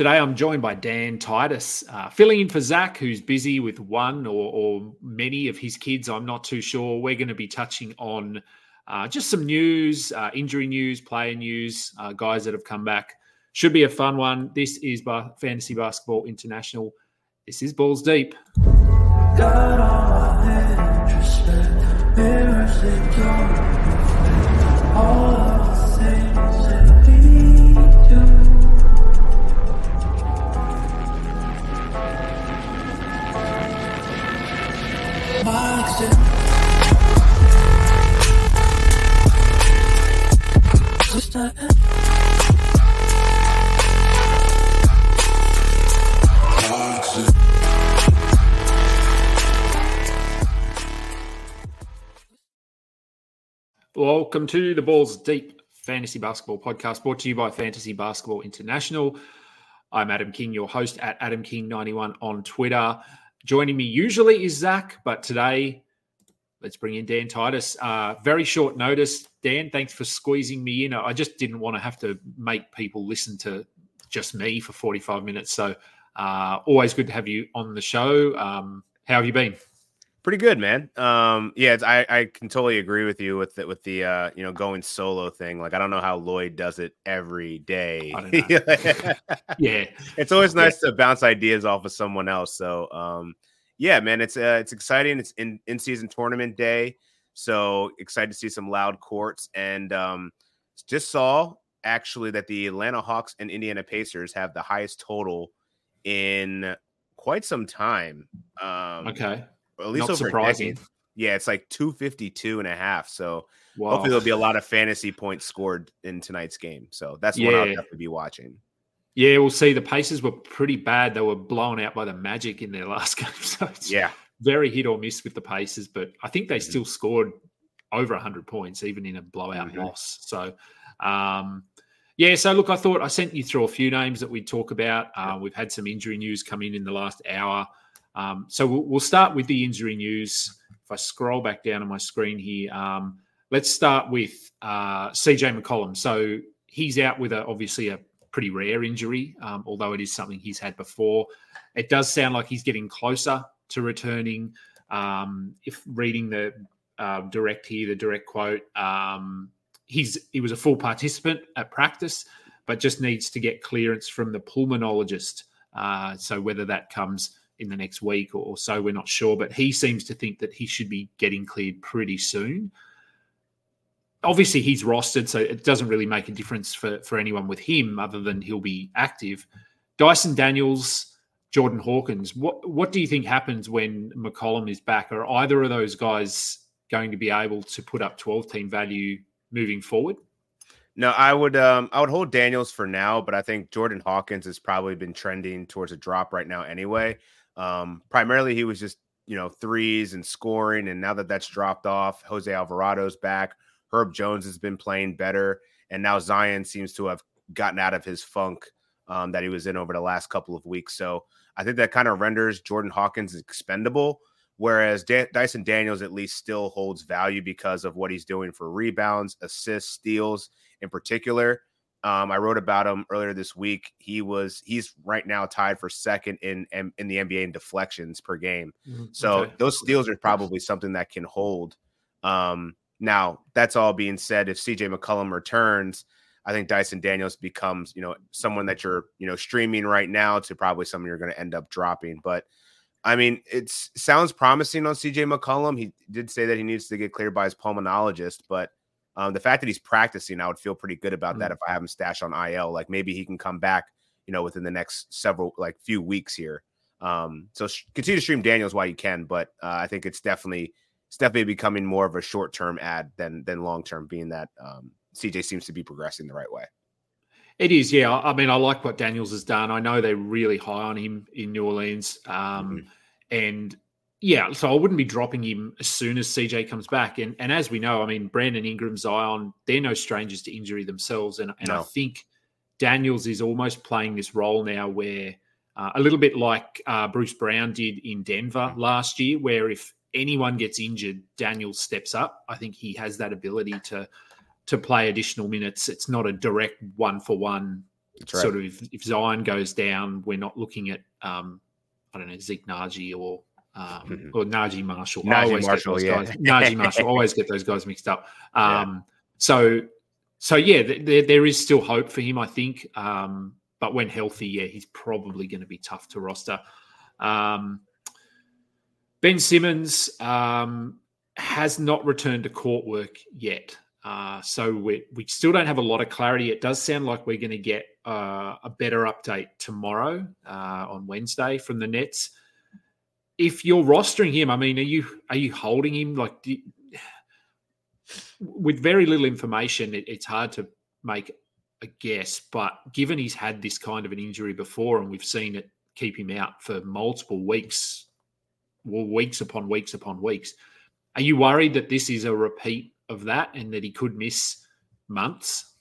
Today, I'm joined by Dan Titus, uh, filling in for Zach, who's busy with one or, or, many of his kids. I'm not too sure. We're going to be touching on uh, just some news, uh, injury news, player news, uh, guys that have come back. Should be a fun one. This is Fantasy Basketball International. This is Balls Deep. Welcome to the Balls Deep Fantasy Basketball Podcast, brought to you by Fantasy Basketball International. I'm Adam King, your host at Adam King91 on Twitter. Joining me usually is Zach, but today let's bring in Dan Titus. Uh, very short notice. Dan, thanks for squeezing me in. I just didn't want to have to make people listen to just me for 45 minutes. So uh, always good to have you on the show. Um, how have you been? Pretty good, man. Um, yeah, I, I can totally agree with you with the, with the uh, you know going solo thing. Like I don't know how Lloyd does it every day. yeah, it's always nice yeah. to bounce ideas off of someone else. So um, yeah, man, it's uh, it's exciting. It's in in season tournament day, so excited to see some loud courts. And um, just saw actually that the Atlanta Hawks and Indiana Pacers have the highest total in quite some time. Um, okay, at least Not over surprising. Yeah, it's like 252 and a half. So Whoa. hopefully there'll be a lot of fantasy points scored in tonight's game. So that's yeah. what I'll definitely be watching. Yeah, we'll see. The Pacers were pretty bad. They were blown out by the Magic in their last game. So yeah, very hit or miss with the Pacers, but I think they mm-hmm. still scored over 100 points, even in a blowout mm-hmm. loss. So, um, yeah, so look, I thought I sent you through a few names that we'd talk about. Uh, we've had some injury news come in in the last hour. Um, so we'll, we'll, start with the injury news. If I scroll back down on my screen here, um, let's start with uh, CJ McCollum. So he's out with a, obviously a pretty rare injury, um, although it is something he's had before. It does sound like he's getting closer to returning. Um, if reading the uh, direct here, the direct quote, um, he's he was a full participant at practice, but just needs to get clearance from the pulmonologist. Uh, so whether that comes in the next week or so, we're not sure. But he seems to think that he should be getting cleared pretty soon obviously he's rostered, so it doesn't really make a difference for, for anyone with him other than he'll be active. Dyson Daniels, Jordan Hawkins, what what do you think happens when McCollum is back? Are either of those guys going to be able to put up 12 team value moving forward? No, I would um I would hold Daniels for now, but I think Jordan Hawkins has probably been trending towards a drop right now anyway. Um primarily he was just, you know, threes and scoring and now that that's dropped off, Jose Alvarado's back. Herb Jones has been playing better, and now Zion seems to have gotten out of his funk um, that he was in over the last couple of weeks. So I think that kind of renders Jordan Hawkins expendable, whereas D- Dyson Daniels at least still holds value because of what he's doing for rebounds, assists, steals in particular. Um, I wrote about him earlier this week. He was he's right now tied for second in in, in the NBA in deflections per game. Mm-hmm. So okay. those steals are probably something that can hold. Um, now, that's all being said, if CJ McCollum returns, I think Dyson Daniels becomes, you know, someone that you're, you know, streaming right now to probably someone you're going to end up dropping. But I mean, it sounds promising on CJ McCollum. He did say that he needs to get cleared by his pulmonologist, but um, the fact that he's practicing, I would feel pretty good about mm-hmm. that if I have him stashed on IL. Like maybe he can come back, you know, within the next several, like few weeks here. Um, so sh- continue to stream Daniels while you can, but uh, I think it's definitely it's definitely becoming more of a short term ad than than long term, being that um, CJ seems to be progressing the right way. It is, yeah. I mean, I like what Daniels has done. I know they're really high on him in New Orleans, um, mm-hmm. and yeah, so I wouldn't be dropping him as soon as CJ comes back. And and as we know, I mean, Brandon Ingram, Zion, they're no strangers to injury themselves, and and no. I think Daniels is almost playing this role now where. Uh, a little bit like uh, Bruce Brown did in Denver mm-hmm. last year, where if anyone gets injured, Daniel steps up. I think he has that ability to to play additional minutes. It's not a direct one for one right. sort of if, if, Zion goes down, we're not looking at um, I don't know Zeke Nnaji or um, mm-hmm. or Naji Marshall. Naji Marshall, yeah. guys. Naji Marshall. always get those guys mixed up. Um, yeah. So so yeah, there, there is still hope for him, I think. Um, but when healthy, yeah, he's probably going to be tough to roster. Um, ben Simmons um, has not returned to court work yet. Uh, so we, we still don't have a lot of clarity. It does sound like we're going to get uh, a better update tomorrow uh, on Wednesday from the Nets. If you're rostering him, I mean, are you are you holding him like do, with very little information? It, it's hard to make a guess, but given he's had this kind of an injury before, and we've seen it keep him out for multiple weeks, weeks upon weeks upon weeks, are you worried that this is a repeat of that and that he could miss months?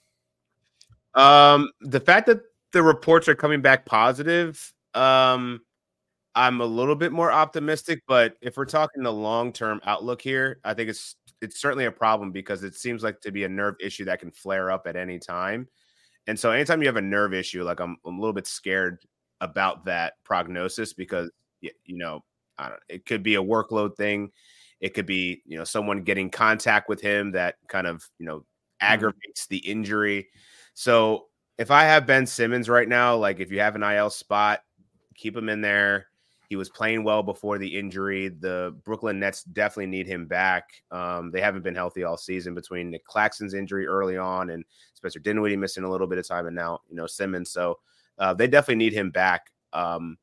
Um, the fact that the reports are coming back positive, um, I'm a little bit more optimistic. But if we're talking the long term outlook here, I think it's it's certainly a problem because it seems like to be a nerve issue that can flare up at any time. And so anytime you have a nerve issue, like I'm, I'm a little bit scared about that prognosis because you know, I don't it could be a workload thing. It could be, you know, someone getting contact with him that kind of, you know, mm-hmm. aggravates the injury. So if I have Ben Simmons right now, like if you have an IL spot, keep him in there. He was playing well before the injury. The Brooklyn Nets definitely need him back. Um, they haven't been healthy all season between Nick Claxton's injury early on and Spencer Dinwiddie missing a little bit of time, and now you know Simmons. So uh, they definitely need him back. Um,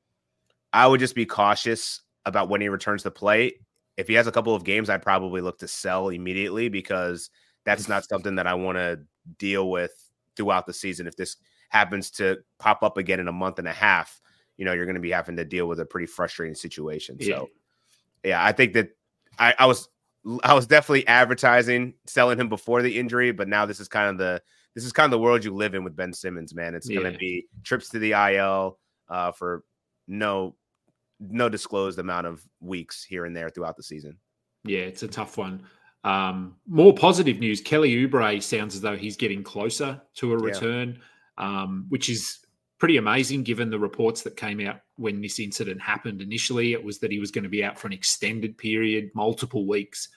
I would just be cautious about when he returns to play if he has a couple of games, I'd probably look to sell immediately because that's not something that I want to deal with throughout the season. If this happens to pop up again in a month and a half, you know, you're going to be having to deal with a pretty frustrating situation. Yeah. So, yeah, I think that I, I was I was definitely advertising selling him before the injury, but now this is kind of the this is kind of the world you live in with Ben Simmons, man. It's yeah. going to be trips to the IL uh, for no no disclosed amount of weeks here and there throughout the season. Yeah, it's a tough one. Um, more positive news: Kelly Oubre sounds as though he's getting closer to a return, yeah. um, which is pretty amazing given the reports that came out when this incident happened. Initially, it was that he was going to be out for an extended period, multiple weeks,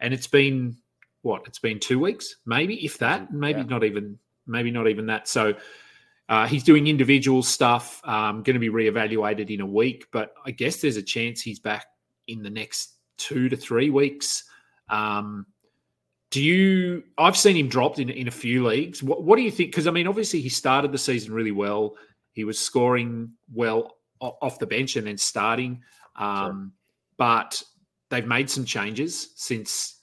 and it's been what? It's been two weeks, maybe if that, maybe yeah. not even, maybe not even that. So uh, he's doing individual stuff, um, going to be reevaluated in a week, but I guess there's a chance he's back in the next two to three weeks. Um, do you? I've seen him dropped in in a few leagues. What, what do you think? Because I mean, obviously he started the season really well. He was scoring well off the bench and then starting, um, sure. but they've made some changes since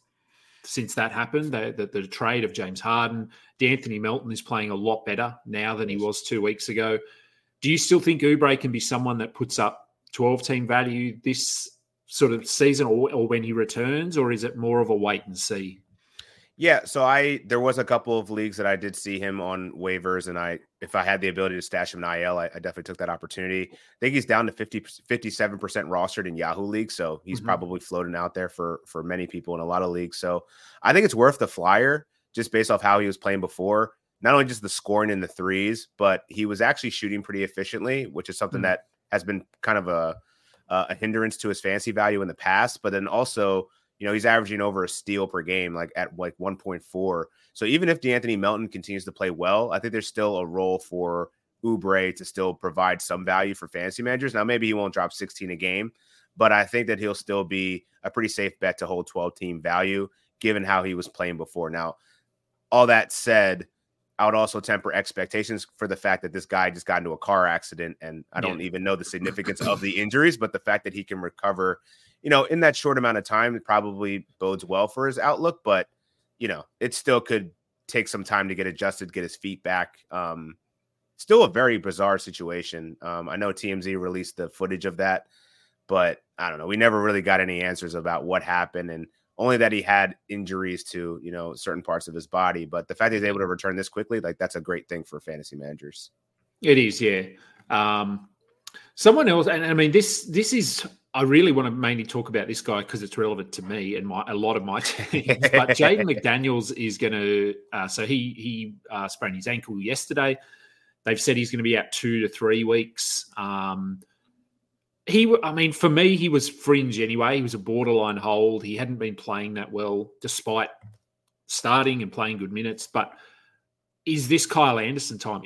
since that happened. The, the, the, trade of James Harden, D'Anthony Melton is playing a lot better now than he was two weeks ago. Do you still think Oubre can be someone that puts up 12 team value this sort of season or, or when he returns, or is it more of a wait and see? Yeah, so I there was a couple of leagues that I did see him on waivers, and I if I had the ability to stash him in IL, I, I definitely took that opportunity. I think he's down to 50 57 percent rostered in Yahoo leagues, so he's mm-hmm. probably floating out there for for many people in a lot of leagues. So I think it's worth the flyer just based off how he was playing before. Not only just the scoring in the threes, but he was actually shooting pretty efficiently, which is something mm-hmm. that has been kind of a a hindrance to his fancy value in the past. But then also you know, he's averaging over a steal per game, like at like 1.4. So even if D'Anthony Melton continues to play well, I think there's still a role for Oubre to still provide some value for fantasy managers. Now, maybe he won't drop 16 a game, but I think that he'll still be a pretty safe bet to hold 12 team value given how he was playing before. Now, all that said, I would also temper expectations for the fact that this guy just got into a car accident and I don't yeah. even know the significance of the injuries, but the fact that he can recover you know, in that short amount of time, it probably bodes well for his outlook. But you know, it still could take some time to get adjusted, get his feet back. Um, still a very bizarre situation. Um, I know TMZ released the footage of that, but I don't know. We never really got any answers about what happened and only that he had injuries to, you know, certain parts of his body. But the fact he's able to return this quickly, like that's a great thing for fantasy managers. It is, yeah. Um, someone else, and I mean, this this is I really want to mainly talk about this guy because it's relevant to me and my, a lot of my teams. but Jaden McDaniels is going to. Uh, so he he uh, sprained his ankle yesterday. They've said he's going to be out two to three weeks. Um, he, I mean, for me, he was fringe anyway. He was a borderline hold. He hadn't been playing that well, despite starting and playing good minutes. But is this Kyle Anderson time?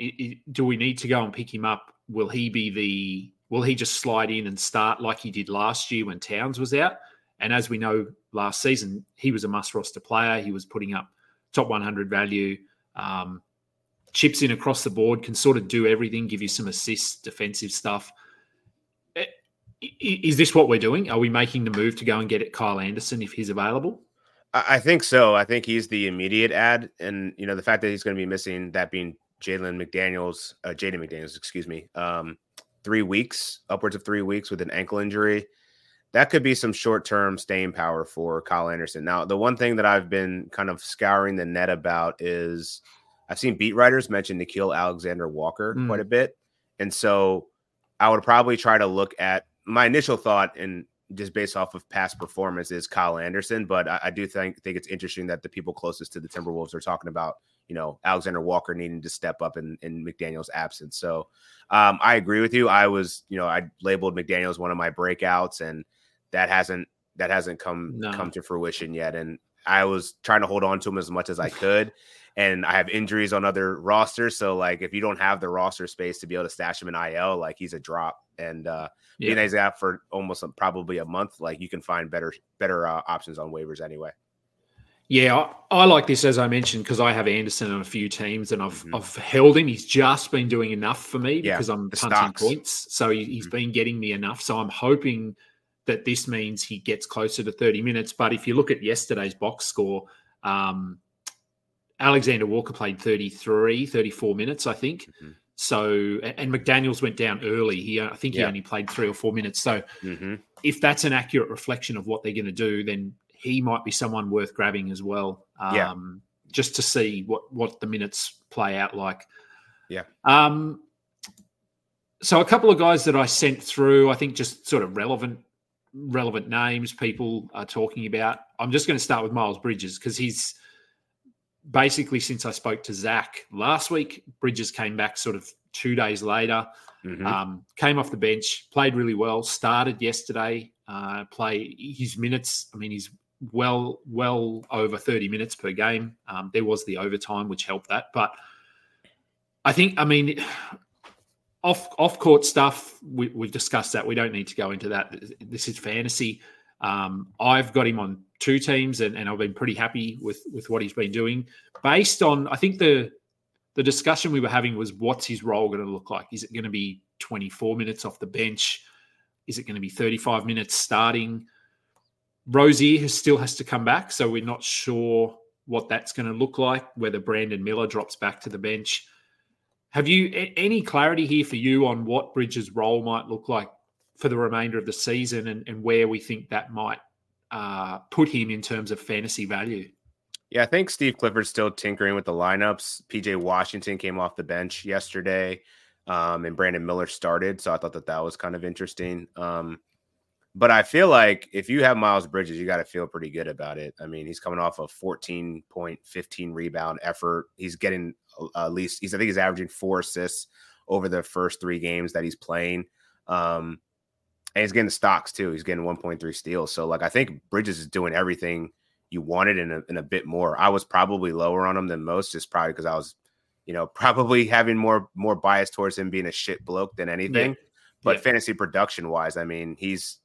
do we need to go and pick him up? Will he be the? Will he just slide in and start like he did last year when Towns was out? And as we know, last season he was a must roster player. He was putting up top 100 value. Um, chips in across the board, can sort of do everything, give you some assists, defensive stuff. Eh, is this what we're doing? Are we making the move to go and get it Kyle Anderson if he's available? I think so. I think he's the immediate ad, and you know the fact that he's going to be missing that being Jalen McDaniels, uh, Jaden McDaniels, excuse me, um, three weeks, upwards of three weeks with an ankle injury. That could be some short term staying power for Kyle Anderson. Now, the one thing that I've been kind of scouring the net about is I've seen beat writers mention Nickeil Alexander Walker mm. quite a bit. And so I would probably try to look at my initial thought and just based off of past performance is Kyle Anderson, but I, I, do think think it's interesting that the people closest to the Timberwolves are talking about, you know, Alexander Walker needing to step up in, in McDaniel's absence. So um, I agree with you. I was, you know, I labeled McDaniel's one of my breakouts, and that hasn't that hasn't come no. come to fruition yet. And I was trying to hold on to him as much as I could and I have injuries on other rosters. So like if you don't have the roster space to be able to stash him in IL, like he's a drop. And uh yeah. being he's out for almost a, probably a month, like you can find better better uh, options on waivers anyway. Yeah, I, I like this as I mentioned because I have Anderson on a few teams and I've mm-hmm. I've held him. He's just been doing enough for me yeah, because I'm punting stocks. points, so he, has mm-hmm. been getting me enough. So I'm hoping that this means he gets closer to 30 minutes. But if you look at yesterday's box score, um, Alexander Walker played 33, 34 minutes, I think. Mm-hmm. So, and McDaniels went down early. He, I think he yeah. only played three or four minutes. So, mm-hmm. if that's an accurate reflection of what they're going to do, then he might be someone worth grabbing as well. Um, yeah. Just to see what what the minutes play out like. Yeah. Um. So a couple of guys that I sent through, I think just sort of relevant relevant names people are talking about. I'm just going to start with Miles Bridges because he's basically since I spoke to Zach last week, Bridges came back sort of two days later, mm-hmm. um, came off the bench, played really well, started yesterday, uh, play his minutes. I mean, he's well, well over 30 minutes per game. Um, there was the overtime, which helped that. But I think, I mean, off off court stuff, we, have discussed that. We don't need to go into that. This is fantasy. Um, I've got him on two teams, and, and I've been pretty happy with with what he's been doing. Based on, I think the the discussion we were having was what's his role going to look like? Is it going to be 24 minutes off the bench? Is it going to be 35 minutes starting? Rozier still has to come back, so we're not sure what that's going to look like. Whether Brandon Miller drops back to the bench. Have you any clarity here for you on what Bridges' role might look like for the remainder of the season and, and where we think that might uh, put him in terms of fantasy value. Yeah, I think Steve Clifford's still tinkering with the lineups. PJ Washington came off the bench yesterday, um, and Brandon Miller started, so I thought that that was kind of interesting. Um, but I feel like if you have Miles Bridges, you got to feel pretty good about it. I mean, he's coming off a 14 point, 15 rebound effort. He's getting uh, at least he's I think he's averaging four assists over the first three games that he's playing. Um, and he's getting stocks too. He's getting 1.3 steals. So like I think Bridges is doing everything you wanted in a, in a bit more. I was probably lower on him than most, just probably because I was, you know, probably having more more bias towards him being a shit bloke than anything. Yeah. But yeah. fantasy production wise, I mean, he's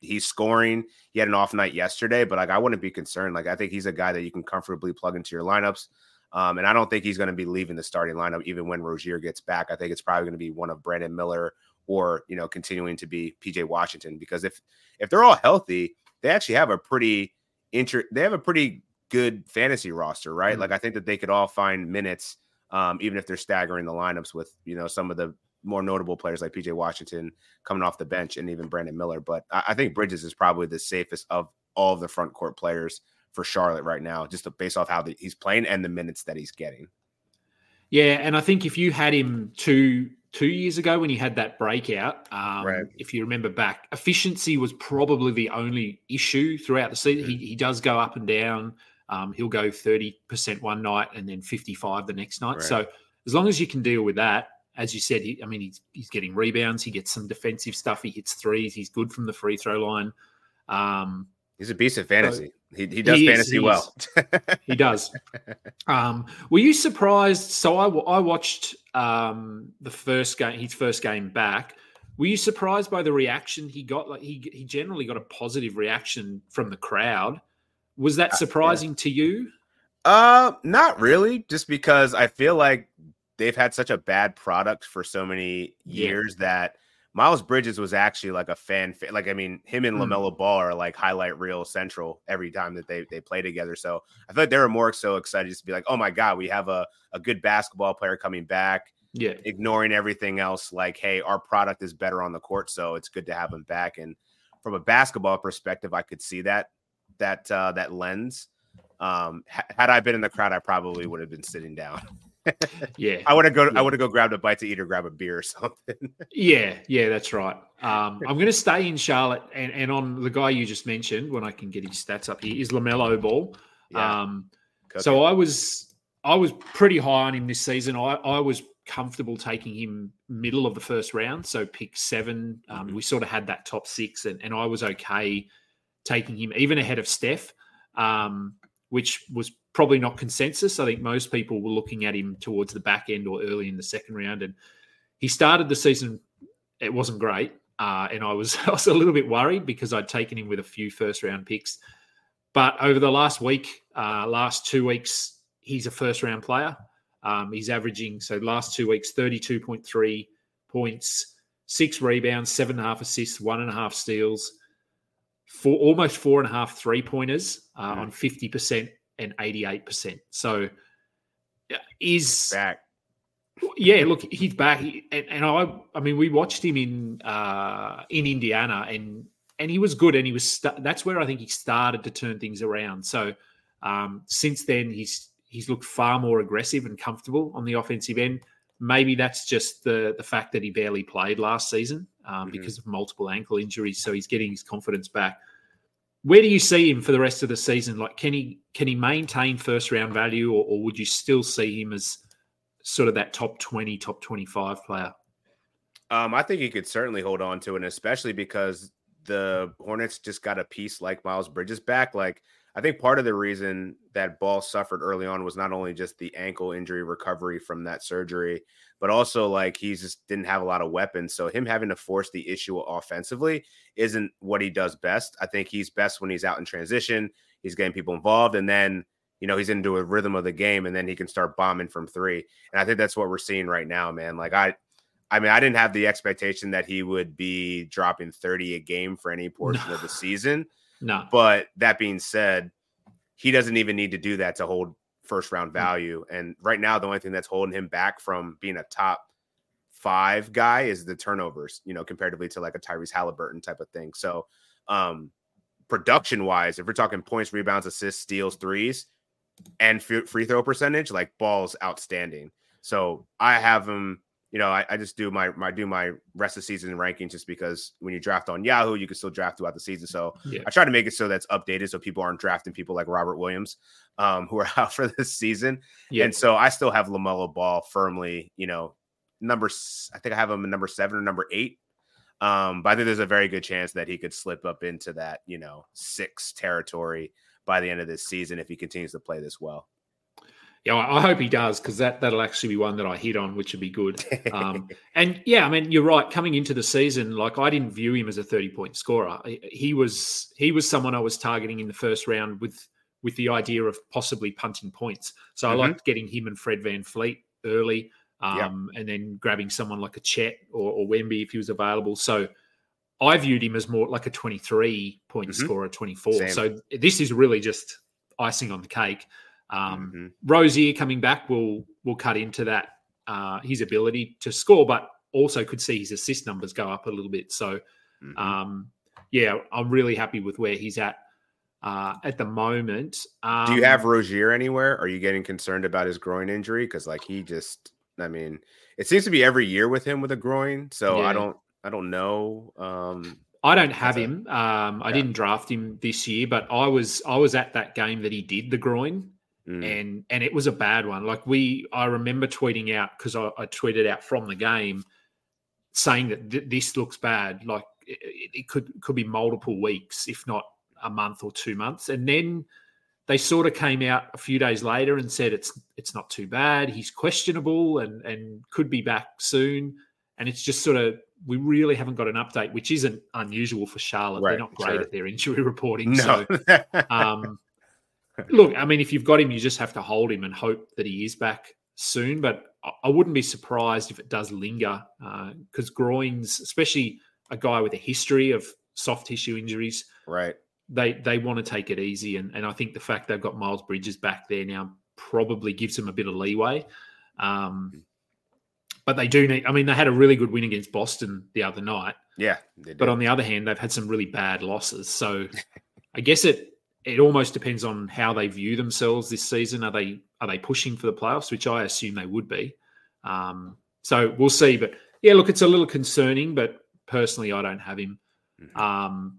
he's scoring. He had an off night yesterday, but like I wouldn't be concerned. Like I think he's a guy that you can comfortably plug into your lineups. Um, and I don't think he's going to be leaving the starting lineup even when Rozier gets back. I think it's probably going to be one of Brandon Miller or you know continuing to be PJ Washington because if if they're all healthy, they actually have a pretty inter they have a pretty good fantasy roster, right? Mm-hmm. Like I think that they could all find minutes, um, even if they're staggering the lineups with you know some of the more notable players like PJ Washington coming off the bench and even Brandon Miller. But I, I think Bridges is probably the safest of all of the front court players for Charlotte right now, just based off how the, he's playing and the minutes that he's getting. Yeah, and I think if you had him two two years ago when he had that breakout, um, right. if you remember back, efficiency was probably the only issue throughout the season. Mm-hmm. He, he does go up and down. Um, he'll go 30% one night and then 55 the next night. Right. So as long as you can deal with that, as you said, he, I mean, he's, he's getting rebounds. He gets some defensive stuff. He hits threes. He's good from the free throw line. Um, he's a beast of fantasy. So he, he does he fantasy is, well. he does. Um, were you surprised? So I, I watched um, the first game, his first game back. Were you surprised by the reaction he got? Like he he generally got a positive reaction from the crowd. Was that surprising uh, yeah. to you? Uh, not really. Just because I feel like they've had such a bad product for so many years yeah. that Miles Bridges was actually like a fan, like I mean, him and mm. Lamelo Ball are like highlight reel central every time that they they play together. So I feel like they were more so excited just to be like, oh my god, we have a a good basketball player coming back. Yeah, ignoring everything else. Like, hey, our product is better on the court, so it's good to have him back. And from a basketball perspective, I could see that that uh, that lens. Um, had I been in the crowd, I probably would have been sitting down. Yeah, I want to go. Yeah. I want to go grab a bite to eat or grab a beer or something. yeah, yeah, that's right. Um, I'm going to stay in Charlotte and, and on the guy you just mentioned when I can get his stats up here is Lamelo Ball. Yeah. Um, so I was I was pretty high on him this season. I, I was comfortable taking him middle of the first round, so pick seven. Um, mm-hmm. We sort of had that top six, and, and I was okay taking him even ahead of Steph, um, which was probably not consensus. I think most people were looking at him towards the back end or early in the second round, and he started the season. It wasn't great, uh, and I was I was a little bit worried because I'd taken him with a few first round picks. But over the last week, uh, last two weeks, he's a first round player. Um, he's averaging so last two weeks thirty two point three points, six rebounds, seven and a half assists, one and a half steals, four almost four and a half three pointers uh, mm. on fifty percent and 88%. So is back. Yeah, look, he's back, and, and, I, I mean, we watched him in uh, in Indiana, and and he was good, and he was. St- that's where I think he started to turn things around. So um, since then, he's he's looked far more aggressive and comfortable on the offensive end. Maybe that's just the the fact that he barely played last season um, mm-hmm. because of multiple ankle injuries, so he's getting his confidence back. Where do you see him for the rest of the season? Like, can he can he maintain first round value, or, or would you still see him as sort of that top twenty, top twenty five player? Um, I think he could certainly hold on to it, especially because the Hornets just got a piece like Miles Bridges back. Like, I think part of the reason that Ball suffered early on was not only just the ankle injury recovery from that surgery, but also like he just didn't have a lot of weapons. So him having to force the issue offensively isn't what he does best. I think he's best when he's out in transition. He's getting people involved, and then you know he's into a rhythm of the game, and then he can start bombing from three. And I think that's what we're seeing right now, man. Like I. I mean, I didn't have the expectation that he would be dropping 30 a game for any portion of the season. No. But that being said, he doesn't even need to do that to hold first round mm. value. And right now, the only thing that's holding him back from being a top five guy is the turnovers, you know, comparatively to like a Tyrese Halliburton type of thing. So, um, production wise, if we're talking points, rebounds, assists, steals, threes, and free throw percentage, like balls outstanding. So I have him you know, I, I, just do my my do my rest of season rankings just because when you draft on Yahoo, you can still draft throughout the season. So yeah. I try to make it so that's updated so people aren't drafting people like Robert Williams, um, who are out for this season. Yeah. And so I still have Lamelo Ball firmly, you know, number I think I have him in number seven or number eight. Um, but I think there's a very good chance that he could slip up into that, you know, six territory by the end of this season if he continues to play this well. Yeah, I hope he does because that that'll actually be one that I hit on, which would be good. Um, and yeah, I mean, you're right. Coming into the season, like I didn't view him as a 30 point scorer. He was he was someone I was targeting in the first round with with the idea of possibly punting points. So mm-hmm. I liked getting him and Fred VanVleet early, um, yep. and then grabbing someone like a Chet or, or Wemby if he was available. So I viewed him as more like a 23 point mm-hmm. scorer, 24. Same. So this is really just icing on the cake. Um, mm-hmm. Rozier coming back will will cut into that uh, his ability to score, but also could see his assist numbers go up a little bit. So, mm-hmm. um, yeah, I'm really happy with where he's at uh, at the moment. Um, Do you have Rozier anywhere? Are you getting concerned about his groin injury? Because like he just, I mean, it seems to be every year with him with a groin. So yeah. I don't, I don't know. Um, I don't have him. Um, I didn't draft him this year, but I was I was at that game that he did the groin, mm. and and it was a bad one. Like we, I remember tweeting out because I, I, tweeted out from the game saying that th- this looks bad. Like it, it could could be multiple weeks, if not a month or two months, and then they sort of came out a few days later and said it's it's not too bad. He's questionable and and could be back soon. And it's just sort of we really haven't got an update, which isn't unusual for Charlotte. Right, They're not great sure. at their injury reporting. No. So, um, look, I mean, if you've got him, you just have to hold him and hope that he is back soon. But I wouldn't be surprised if it does linger because uh, groins, especially a guy with a history of soft tissue injuries, right? They they want to take it easy, and and I think the fact they've got Miles Bridges back there now probably gives them a bit of leeway. Um, but they do need. I mean, they had a really good win against Boston the other night. Yeah, but on the other hand, they've had some really bad losses. So I guess it it almost depends on how they view themselves this season. Are they are they pushing for the playoffs, which I assume they would be. Um, so we'll see. But yeah, look, it's a little concerning. But personally, I don't have him. Mm-hmm. Um,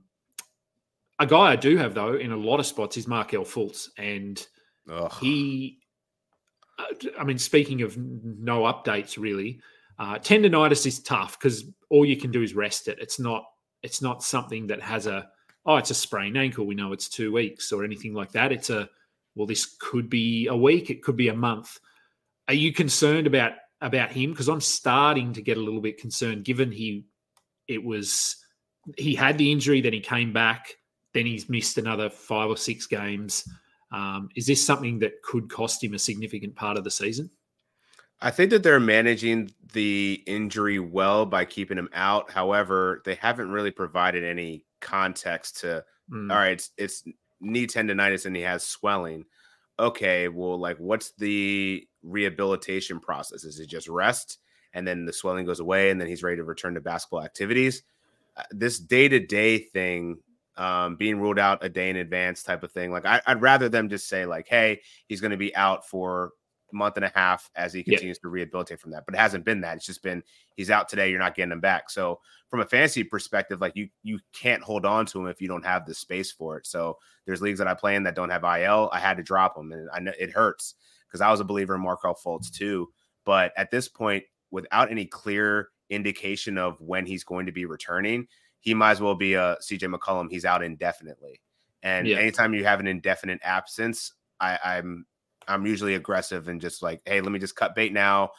a guy I do have though in a lot of spots is Markelle Fultz, and Ugh. he I mean, speaking of no updates, really, uh, tendonitis is tough because all you can do is rest it. It's not. It's not something that has a. Oh, it's a sprained ankle. We know it's two weeks or anything like that. It's a. Well, this could be a week. It could be a month. Are you concerned about about him? Because I'm starting to get a little bit concerned, given he, it was, he had the injury, then he came back, then he's missed another five or six games. Um, is this something that could cost him a significant part of the season? I think that they're managing the injury well by keeping him out. However, they haven't really provided any context to. Mm. All right, it's, it's knee tendonitis and he has swelling. Okay, well, like, what's the rehabilitation process? Is it just rest and then the swelling goes away and then he's ready to return to basketball activities? Uh, this day to day thing um, being ruled out a day in advance type of thing. Like I, would rather them just say like, "Hey, he's going to be out for month and a half as he continues yeah. to rehabilitate from that." But it hasn't been that. It's just been he's out today. You're not getting him back. So from a fantasy perspective, like you you can't hold on to him if you don't have the space for it. So there's leagues that I play in that don't have IL. I had to drop him, and I know it hurts because I was a believer in Markelle Fultz too. But at this point, without any clear indication of when he's going to be returning, he might as well be a CJ McCollum. He's out indefinitely. And yeah. anytime you have an indefinite absence, I, I'm I'm usually aggressive and just like, hey, let me just cut bait now,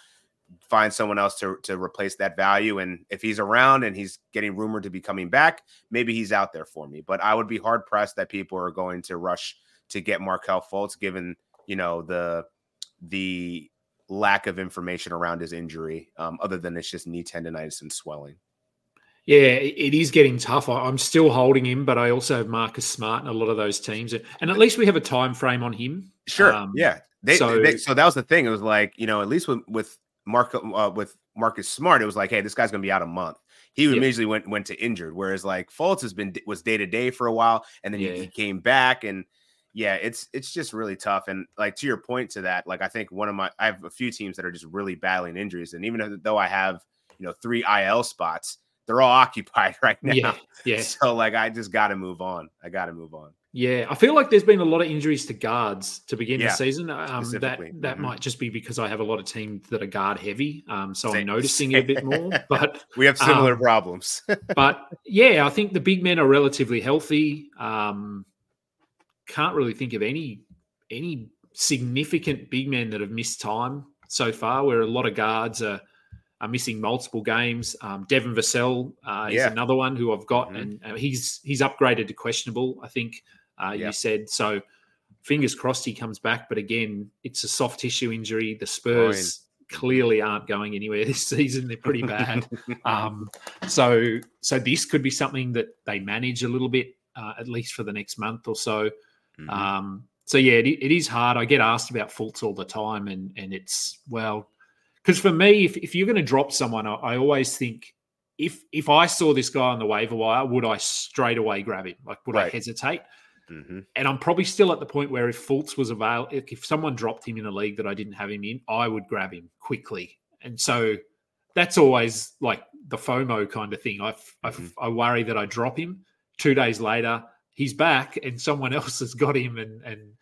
find someone else to to replace that value. And if he's around and he's getting rumored to be coming back, maybe he's out there for me. But I would be hard pressed that people are going to rush to get Markelle Fultz, given you know the the lack of information around his injury, um, other than it's just knee tendonitis and swelling. Yeah, it is getting tough. I'm still holding him, but I also have Marcus Smart and a lot of those teams, and at least we have a time frame on him. Sure. Um, yeah. They, so, they, so that was the thing. It was like you know, at least with with Mark uh, with Marcus Smart, it was like, hey, this guy's going to be out a month. He yep. immediately went went to injured, whereas like Fultz has been was day to day for a while, and then yeah. he, he came back, and yeah, it's it's just really tough. And like to your point to that, like I think one of my I have a few teams that are just really battling injuries, and even though I have you know three IL spots they're all occupied right now. Yeah, yeah. So like, I just got to move on. I got to move on. Yeah, I feel like there's been a lot of injuries to guards to begin yeah, the season. Um, that that mm-hmm. might just be because I have a lot of teams that are guard heavy, um, so Same. I'm noticing it a bit more. But we have similar um, problems. but yeah, I think the big men are relatively healthy. Um, can't really think of any any significant big men that have missed time so far. Where a lot of guards are are missing multiple games. Um, Devin Vassell uh, is another one who I've got, mm-hmm. and uh, he's he's upgraded to questionable. I think uh, yeah. you said so. Fingers crossed he comes back, but again, it's a soft tissue injury. The Spurs clearly aren't going anywhere this season. They're pretty bad. um, so so this could be something that they manage a little bit, uh, at least for the next month or so. Mm-hmm. Um, so yeah, it, it is hard. I get asked about Fultz all the time, and and it's well, because for me, if, if you're going to drop someone, I, I, always think if if I saw this guy on the waiver wire, would I straight away grab him? Like, would right. I hesitate? Mm-hmm. And I'm probably still at the point where if Fultz was available, if, if someone dropped him in a league that I didn't have him in, I would grab him quickly. And so that's always like the FOMO kind of thing. I mm-hmm. I worry that I drop him two days later, he's back and someone else has got him, and and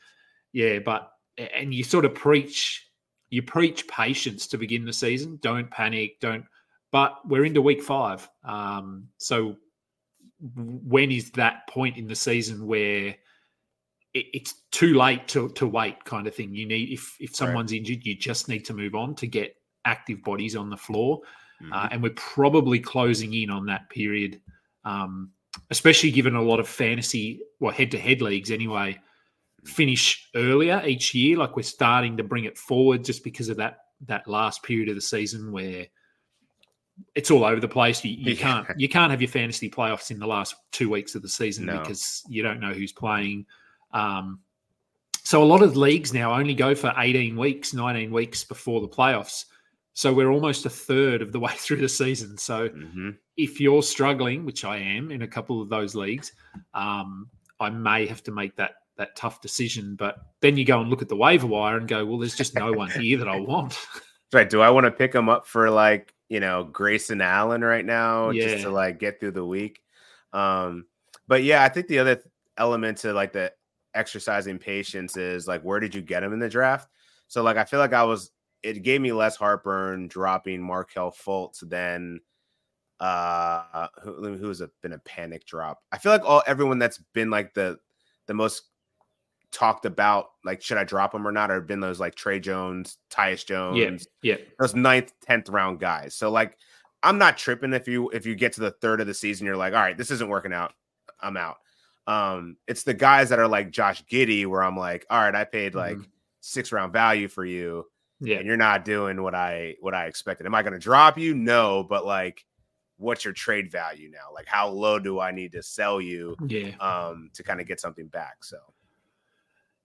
yeah, but and you sort of preach you preach patience to begin the season. Don't panic. Don't. But we're into week five. Um, so when is that point in the season where it, it's too late to, to wait kind of thing? You need if if someone's right. injured, you just need to move on to get active bodies on the floor. Uh, mm-hmm. Uh, and we're probably closing in on that period, um, especially given a lot of fantasy, well, head to head leagues anyway, finish earlier each year. Like we're starting to bring it forward just because of that that last period of the season where it's all over the place. You, you can't you can't have your fantasy playoffs in the last two weeks of the season no. because you don't know who's playing. Um, so a lot of leagues now only go for 18 weeks, 19 weeks before the playoffs. So we're almost a third of the way through the season. So mm-hmm. if you're struggling, which I am in a couple of those leagues, um, I may have to make that that tough decision. But then you go and look at the waiver wire and go, well, there's just no one here that I want. right. Do I want to pick them up for like you know Grayson Allen right now yeah. just to like get through the week? Um, but yeah, I think the other element to like the exercising patience is like where did you get him in the draft? So like I feel like I was it gave me less heartburn dropping Markelle Fultz than uh who, who's a, been a panic drop. I feel like all everyone that's been like the the most talked about like should I drop him or not, or been those like Tre Jones, Tyus Jones, yeah, yeah, those ninth, tenth round guys. So like I'm not tripping if you if you get to the third of the season, you're like, all right, this isn't working out. I'm out. Um, it's the guys that are like Josh Giddey, where I'm like, all right, I paid like mm-hmm. six round value for you yeah. And you're not doing what I what I expected. Am I going to drop you? No, but like what's your trade value now? Like how low do I need to sell you yeah. um to kind of get something back? So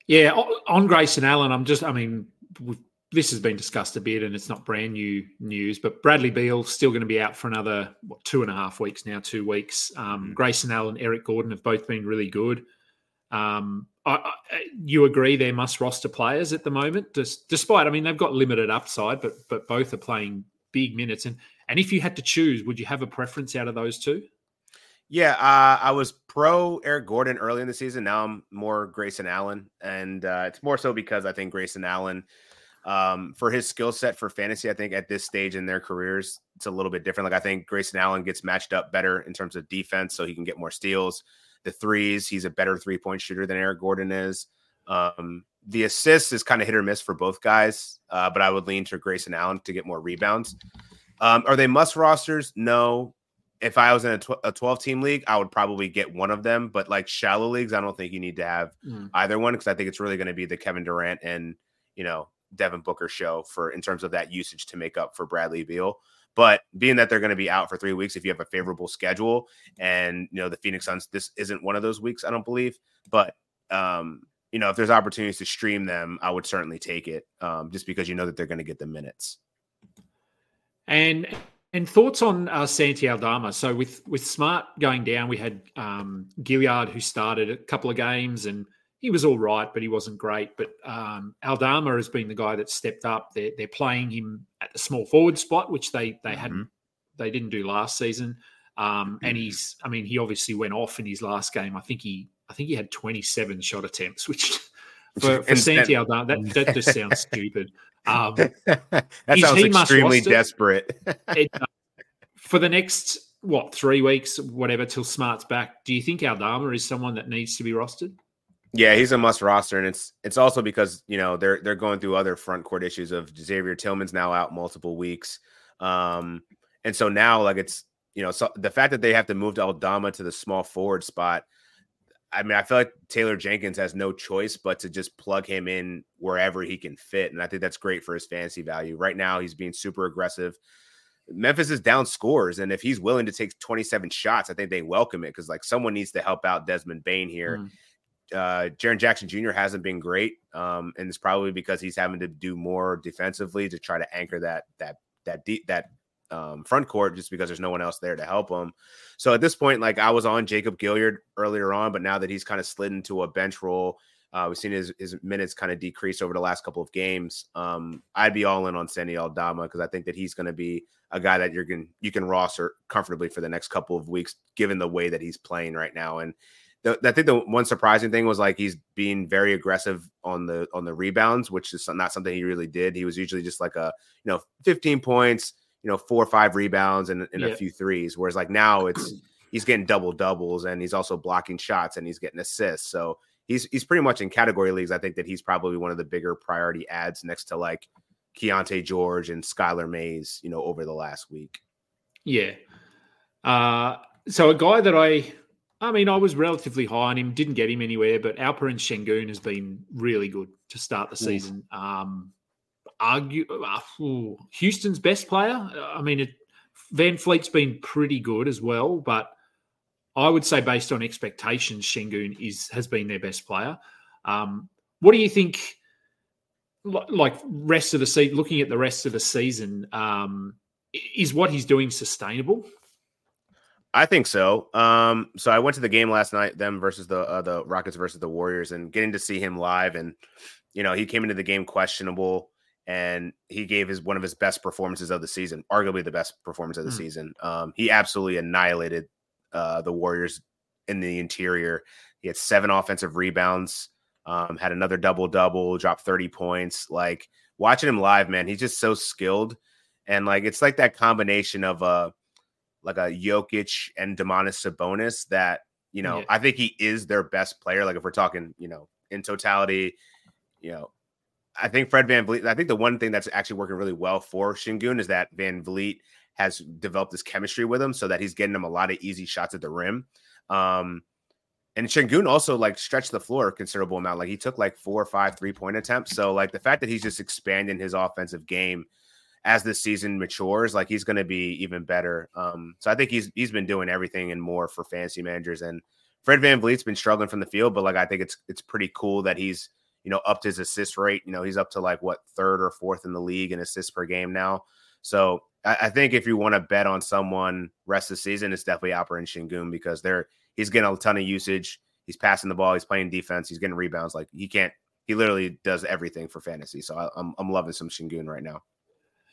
yeah, on Grayson Allen, I'm just I mean this has been discussed a bit and it's not brand new news, but Bradley Beal still going to be out for another what, two and a half weeks now, two weeks. Um, mm-hmm. Grayson Allen, Eric Gordon have both been really good. Um, I, I, you agree they're must roster players at the moment, just, despite I mean they've got limited upside, but but both are playing big minutes. And and if you had to choose, would you have a preference out of those two? Yeah, uh, I was pro Eric Gordon early in the season. Now I'm more Grayson Allen, and uh, it's more so because I think Grayson Allen, um, for his skill set for fantasy, I think at this stage in their careers, it's a little bit different. Like I think Grayson Allen gets matched up better in terms of defense, so he can get more steals the threes. He's a better three point shooter than Eric Gordon is. Um, the assists is kind of hit or miss for both guys, uh, but I would lean to Grayson Allen to get more rebounds. Um, are they must rosters? No. If I was in a, tw- a 12 team league, I would probably get one of them. But like shallow leagues, I don't think you need to have mm. either one because I think it's really going to be the Kevin Durant and, you know, Devin Booker show for in terms of that usage to make up for Bradley Beal. But being that they're going to be out for three weeks, if you have a favorable schedule, and you know the Phoenix Suns, this isn't one of those weeks, I don't believe. But um, you know, if there's opportunities to stream them, I would certainly take it, um, just because you know that they're going to get the minutes. And and thoughts on uh, Santi Aldama? So with with Smart going down, we had um, Gilyard who started a couple of games and he was all right, but he wasn't great. But um, Aldama has been the guy that stepped up. They're, they're playing him at the small forward spot, which they they mm-hmm. hadn't they didn't do last season. Um, and he's I mean he obviously went off in his last game. I think he I think he had 27 shot attempts, which for, for Santi Aldama that, that just sounds stupid. Um, that sounds extremely desperate. it, uh, for the next what three weeks, whatever, till Smart's back. Do you think Aldama is someone that needs to be rostered? Yeah, he's a must roster, and it's it's also because you know they're they're going through other front court issues of Xavier Tillman's now out multiple weeks, um, and so now like it's you know so the fact that they have to move to Aldama to the small forward spot. I mean, I feel like Taylor Jenkins has no choice but to just plug him in wherever he can fit, and I think that's great for his fantasy value. Right now, he's being super aggressive. Memphis is down scores, and if he's willing to take 27 shots, I think they welcome it because like someone needs to help out Desmond Bane here. Mm uh, Jaren Jackson Jr. hasn't been great, um, and it's probably because he's having to do more defensively to try to anchor that that that deep that um, front court just because there's no one else there to help him. So at this point, like I was on Jacob Gilyard earlier on, but now that he's kind of slid into a bench role, uh, we've seen his, his minutes kind of decrease over the last couple of games. Um, I'd be all in on Santi Aldama because I think that he's going to be a guy that you're going you can roster comfortably for the next couple of weeks, given the way that he's playing right now. And the, I think the one surprising thing was like he's being very aggressive on the on the rebounds, which is not something he really did. He was usually just like a you know 15 points, you know four or five rebounds and, and yeah. a few threes. Whereas like now it's he's getting double doubles and he's also blocking shots and he's getting assists. So he's he's pretty much in category leagues. I think that he's probably one of the bigger priority ads next to like Keyonte George and Skylar Mays. You know over the last week. Yeah. Uh, so a guy that I I mean, I was relatively high on him, didn't get him anywhere, but Alperen Sengun has been really good to start the season. Um, argue uh, Houston's best player. I mean, it, VanVleet's been pretty good as well, but I would say based on expectations, Sengun is has been their best player. Um, what do you think? Like rest of the season, looking at the rest of the season, um, is what he's doing sustainable? I think so. Um, so I went to the game last night, them versus the uh, the Rockets versus the Warriors, and getting to see him live, and you know he came into the game questionable, and he gave his one of his best performances of the season, arguably the best performance of the mm. season. Um, he absolutely annihilated uh, the Warriors in the interior. He had seven offensive rebounds, um, had another double double, dropped thirty points. Like watching him live, man, he's just so skilled, and like it's like that combination of uh like a Jokic and Domantas Sabonis that, you know, yeah. I think he is their best player. Like if we're talking, you know, in totality, you know, I think Fred Van VanVleet, I think the one thing that's actually working really well for Sengun is that Van VanVleet has developed this chemistry with him so that he's getting him a lot of easy shots at the rim. Um, and Sengun also like stretched the floor a considerable amount. Like he took like four or five three point attempts. So like the fact that he's just expanding his offensive game as this season matures, like he's going to be even better. Um, so I think he's he's been doing everything and more for fantasy managers. And Fred Van VanVleet's been struggling from the field, but like I think it's it's pretty cool that he's you know upped his assist rate. You know he's up to like what third or fourth in the league in assists per game now. So I, I think if you want to bet on someone rest of the season, it's definitely Alperen Sengun because they're he's getting a ton of usage. He's passing the ball. He's playing defense. He's getting rebounds. Like he can't. He literally does everything for fantasy. So I, I'm I'm loving some Sengun right now.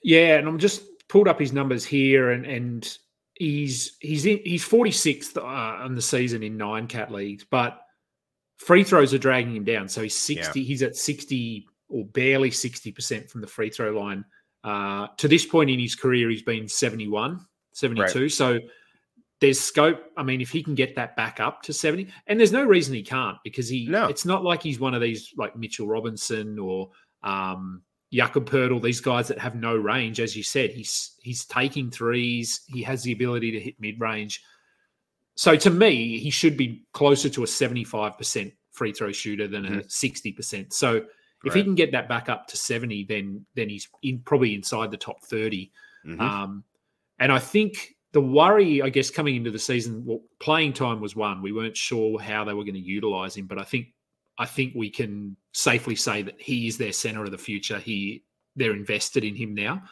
Yeah, and I'm just pulled up his numbers here, and and he's he's in, he's 46th uh, on the season in nine cat leagues, but free throws are dragging him down. So he's 60. Yeah. He's at 60 or barely 60 percent from the free throw line. Uh, to this point in his career, he's been 71, 72. Right. So there's scope. I mean, if he can get that back up to 70, and there's no reason he can't because he. No. It's not like he's one of these like Mitchell Robinson or um, Jakob Poeltl, these guys that have no range, as you said, he's he's taking threes. He has the ability to hit mid range. So to me, he should be closer to a seventy-five percent free throw shooter than mm-hmm. a sixty percent. So if right. he can get that back up to seventy, then then he's in probably inside the top 30 mm-hmm. um, and I think the worry, I guess, coming into the season, well, playing time was one. We weren't sure how they were going to utilize him, but I think I think we can safely say that he is their center of the future. He they're invested in him now.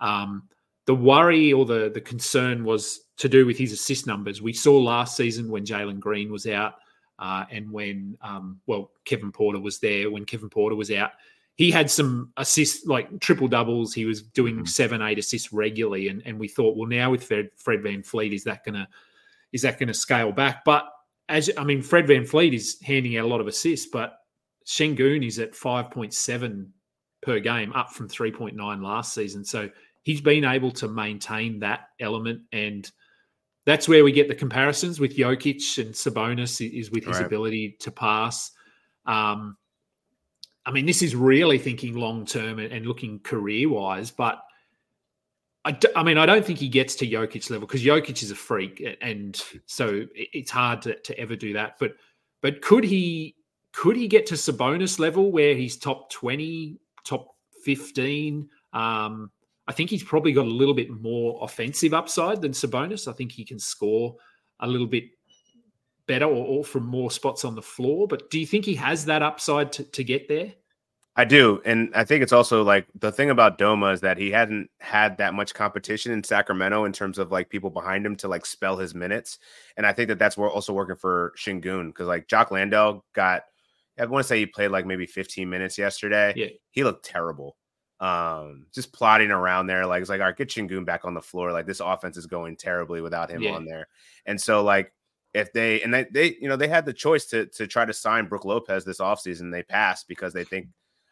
Um, the worry or the the concern was to do with his assist numbers. We saw last season when Jalen Green was out, uh, and when um, well Kevin Porter was there. When Kevin Porter was out, he had some assists like triple doubles. He was doing mm-hmm. seven, eight assists regularly, and and we thought, well, now with Fred, Fred VanVleet, is that gonna is that going to scale back? But as I mean, Fred VanVleet is handing out a lot of assists, but Sengun is at 5.7 per game, up from 3.9 last season. So he's been able to maintain that element. And that's where we get the comparisons with Jokic and Sabonis is with his right. ability to pass. Um, I mean, this is really thinking long term and, and looking career wise, but I, d- I mean, I don't think he gets to Jokic level because Jokic is a freak, and so it's hard to, to ever do that. But but could he could he get to Sabonis level where he's top twenty, top fifteen? Um, I think he's probably got a little bit more offensive upside than Sabonis. I think he can score a little bit better or, or from more spots on the floor. But do you think he has that upside to, to get there? I do, and I think it's also like the thing about Doma is that he hadn't had that much competition in Sacramento in terms of like people behind him to like spell his minutes, and I think that that's also working for Sengun because like Jock Landale got, I want to say he played like maybe 15 minutes yesterday. Yeah, he looked terrible, um, just plotting around there. Like it's like, all right, get Sengun back on the floor. Like this offense is going terribly without him yeah. on there, and so like if they and they, they you know they had the choice to to try to sign Brook Lopez this offseason. They passed because they think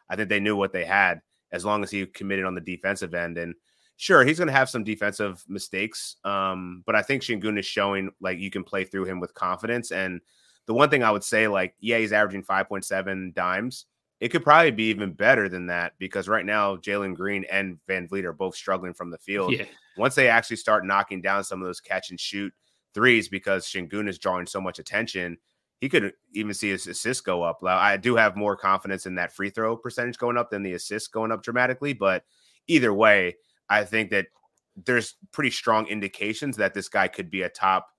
I think they knew what they had as long as he committed on the defensive end. And sure, he's going to have some defensive mistakes, um, but I think Sengun is showing like you can play through him with confidence. And the one thing I would say, like, yeah, he's averaging five point seven dimes. It could probably be even better than that because right now Jalen Green and VanVleet are both struggling from the field. Yeah. Once they actually start knocking down some of those catch and shoot threes because Sengun is drawing so much attention, he could even see his assists go up. Now I do have more confidence in that free throw percentage going up than the assists going up dramatically. But either way, I think that there's pretty strong indications that this guy could be a top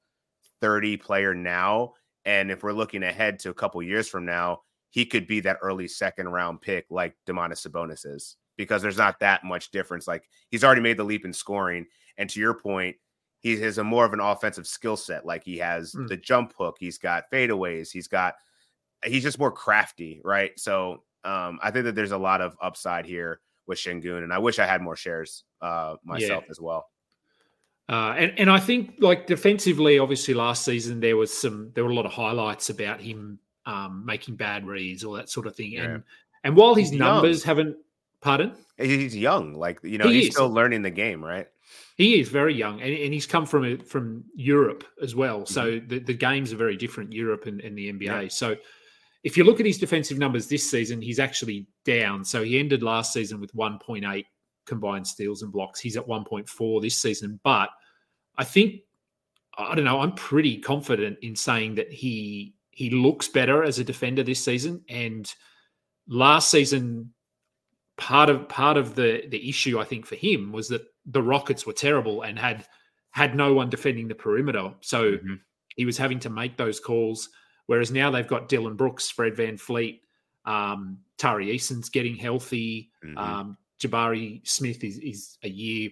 30 player now. And if we're looking ahead to a couple years from now, he could be that early second round pick like Domantas Sabonis is because there's not that much difference. Like he's already made the leap in scoring. And to your point, he has a more of an offensive skill set. Like he has mm. the jump hook, he's got fadeaways, he's got he's just more crafty, right? So um, I think that there's a lot of upside here with Sengun, and I wish I had more shares uh, myself yeah. as well. Uh, and and I think like defensively, obviously last season there was some there were a lot of highlights about him um, making bad reads, all that sort of thing. Yeah. And and while his he's numbers young. haven't, pardon, he's young, like you know, he he's is. still learning the game, right? He is very young, and, and he's come from a, from Europe as well. So mm-hmm. the, the games are very different, Europe and, and the NBA. Yeah. So if you look at his defensive numbers this season, he's actually down. So he ended last season with 1.8 combined steals and blocks. He's at 1.4 this season. But I think I don't know. I'm pretty confident in saying that he he looks better as a defender this season. And last season, part of part of the the issue I think for him was that the Rockets were terrible and had had no one defending the perimeter. So mm-hmm. he was having to make those calls. Whereas now they've got Dillon Brooks, Fred VanVleet, um, Tari Eason's getting healthy. Mm-hmm. Um, Jabari Smith is, is a year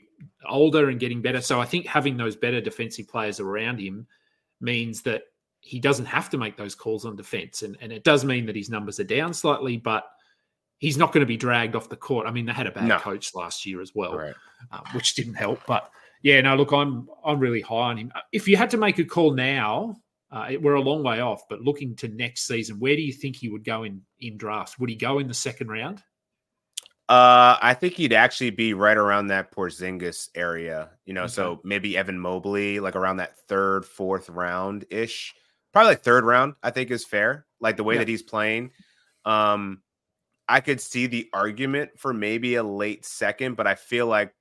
older and getting better. So I think having those better defensive players around him means that he doesn't have to make those calls on defense. And, and it does mean that his numbers are down slightly, but – he's not going to be dragged off the court. I mean, they had a bad no. coach last year as well, right. uh, which didn't help. But yeah, no, look, I'm I'm really high on him. If you had to make a call now, uh, we're a long way off. But looking to next season, where do you think he would go in in drafts? Would he go in the second round? Uh, I think he'd actually be right around that Porzingis area. You know, okay. so maybe Evan Mobley, like around that third, fourth round ish. Probably like third round. I think is fair. Like the way yeah. that he's playing. Um, I could see the argument for maybe a late second, but I feel like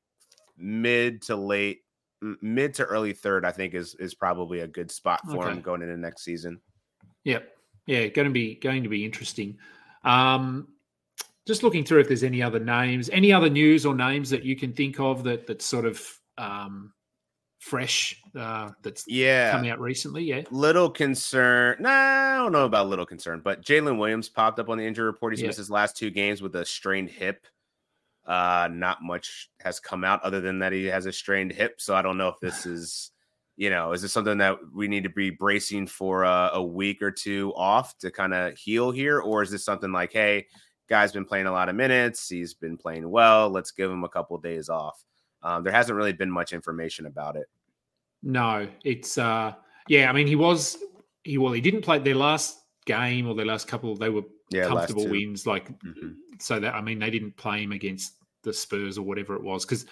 mid to late, mid to early third, I think is is probably a good spot for okay. him going into next season. Yep. Yeah, going to be going to be interesting. Um, just looking through if there's any other names, any other news or names that you can think of that that sort of um, fresh uh, that's yeah coming out recently. Yeah, little concern. Nah, I don't know about little concern, but Jalen Williams popped up on the injury report. He's yeah. missed his last two games with a strained hip. Uh, not much has come out other than that he has a strained hip. So I don't know if this is, you know, is this something that we need to be bracing for a, a week or two off to kind of heal here, or is this something like, hey, guy's been playing a lot of minutes, he's been playing well, let's give him a couple of days off. Um, there hasn't really been much information about it. No, it's uh, yeah. I mean, he was he well, he didn't play their last game or their last couple. They were yeah, comfortable wins, like mm-hmm. so that I mean, they didn't play him against the Spurs or whatever it was because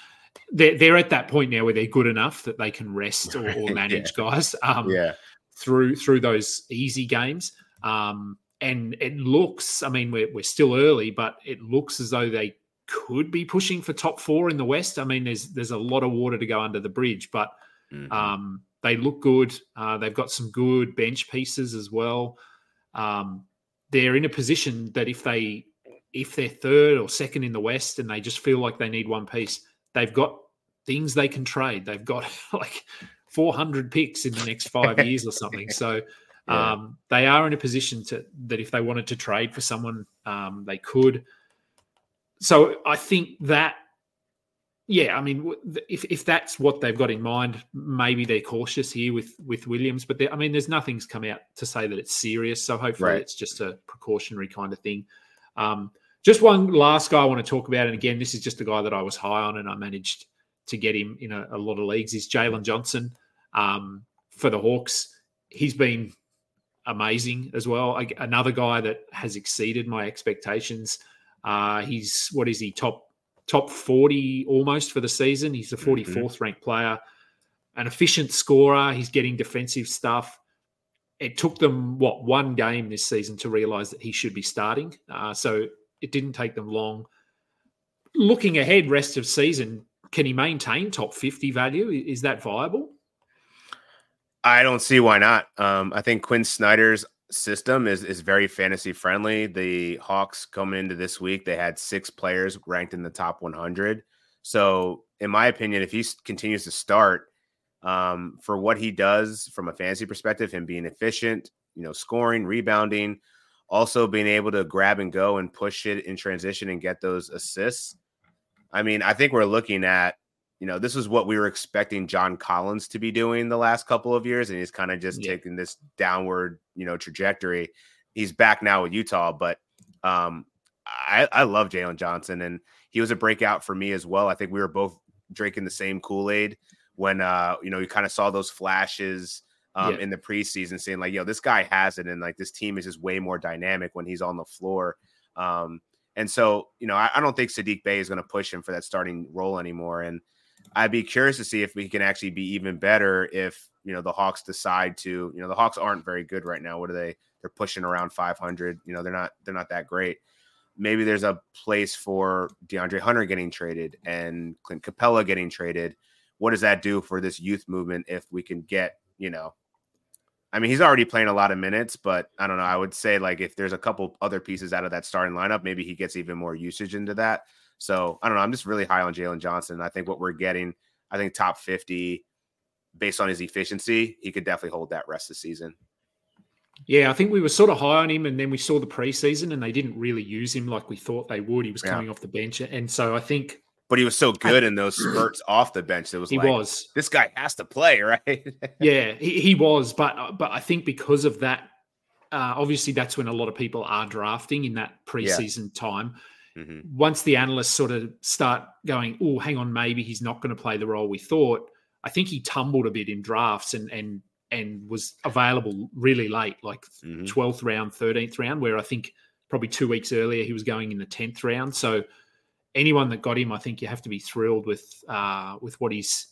they're they're at that point now where they're good enough that they can rest or, or manage yeah. guys. Um, yeah. Through through those easy games. Um, and it looks, I mean, we're, we're still early, but it looks as though they could be pushing for top four in the West. I mean, there's there's a lot of water to go under the bridge, but mm-hmm. um, they look good. Uh, they've got some good bench pieces as well. Um, they're in a position that if they if they're third or second in the West and they just feel like they need one piece, they've got things they can trade. They've got like 400 picks in the next five years or something. So yeah. um, they are in a position to that if they wanted to trade for someone, um, they could so I think that, yeah, I mean, if if that's what they've got in mind, maybe they're cautious here with with Williams. But I mean, there's nothing's come out to say that it's serious. So hopefully, right. it's just a precautionary kind of thing. Um, just one last guy I want to talk about, and again, this is just a guy that I was high on, and I managed to get him in a, a lot of leagues. Is Jalen Johnson um, for the Hawks? he's been amazing as well. I, another guy that has exceeded my expectations. Uh, he's what is he top top forty almost for the season. He's the forty fourth mm mm-hmm. ranked player, an efficient scorer. He's getting defensive stuff. It took them what one game this season to realize that he should be starting. Uh, so it didn't take them long. Looking ahead, rest of season, can he maintain top fifty value? Is that viable? I don't see why not. Um, I think Quinn Snyder's system is is very fantasy friendly. The Hawks coming into this week, they had six players ranked in the top 100. So, in my opinion, if he continues to start um, for what he does from a fantasy perspective, him being efficient, you know, scoring, rebounding, also being able to grab and go and push it in transition and get those assists. I mean, I think we're looking at you know, this is what we were expecting John Collins to be doing the last couple of years, and he's kind of just yeah. taking this downward, you know, trajectory. He's back now with Utah, but um, I, I love Jalen Johnson, and he was a breakout for me as well. I think we were both drinking the same Kool Aid when uh, you know, you kind of saw those flashes um, yeah. in the preseason, saying like, "Yo, this guy has it," and like this team is just way more dynamic when he's on the floor. Um, and so, you know, I, I don't think Saddiq Bey is going to push him for that starting role anymore, and I'd be curious to see if we can actually be even better if you know the Hawks decide to. You know, the Hawks aren't very good right now. What are they? They're pushing around 500. You know, they're not they're not that great. Maybe there's a place for DeAndre Hunter getting traded and Clint Capela getting traded. What does that do for this youth movement if we can get you know? I mean, he's already playing a lot of minutes, but I don't know. I would say like if there's a couple other pieces out of that starting lineup, maybe he gets even more usage into that. So I don't know. I'm just really high on Jalen Johnson. I think what we're getting, I think top 50 based on his efficiency, he could definitely hold that rest of the season. Yeah, I think we were sort of high on him, and then we saw the preseason, and they didn't really use him like we thought they would. He was coming yeah. off the bench, and so I think. But he was so good I, in those spurts off the bench. It was he like, was. This guy has to play, right? yeah, he, he was, but but I think because of that, uh, obviously that's when a lot of people are drafting in that preseason yeah. time. Mm-hmm. Once the analysts sort of start going, oh, hang on, maybe he's not going to play the role we thought. I think he tumbled a bit in drafts and and and was available really late, like mm-hmm. 12th round, 13th round, where I think probably two weeks earlier he was going in the 10th round. So anyone that got him, I think you have to be thrilled with uh, with what he's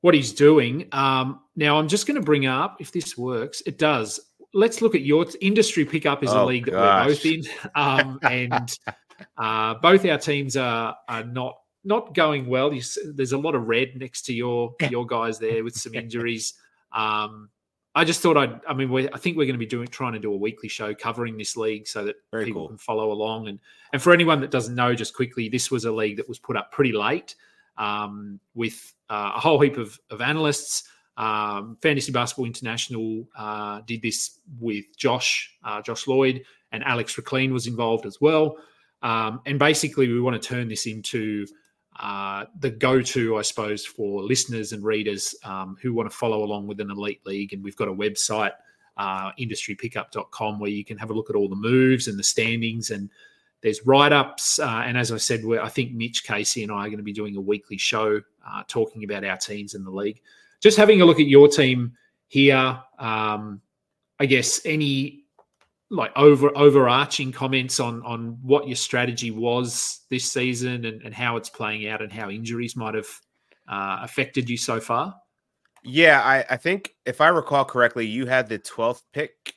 what he's doing. Um, now I'm just going to bring up if this works. It does. Let's look at your industry pickup is oh, a league that we're both in, um, and uh, both our teams are are not not going well. You, there's a lot of red next to your your guys there with some injuries. Um, I just thought I'd. I mean, we, I think we're going to be doing trying to do a weekly show covering this league so that Very people cool. can follow along. And and for anyone that doesn't know, just quickly, this was a league that was put up pretty late um, with uh, a whole heap of, of analysts. Um, Fantasy Basketball International uh, did this with Josh, uh, Josh Lloyd, and Alex Rikleen was involved as well. Um, and basically, we want to turn this into uh, the go-to, I suppose, for listeners and readers um, who want to follow along with an elite league. And we've got a website, uh, industrypickup.com, where you can have a look at all the moves and the standings. And there's write-ups. Uh, and as I said, I think Mitch Casey and I are going to be doing a weekly show uh, talking about our teams in the league. Just having a look at your team here. Um, I guess any like over overarching comments on on what your strategy was this season and, and how it's playing out and how injuries might have uh, affected you so far? Yeah, I, I think if I recall correctly, you had the 12th pick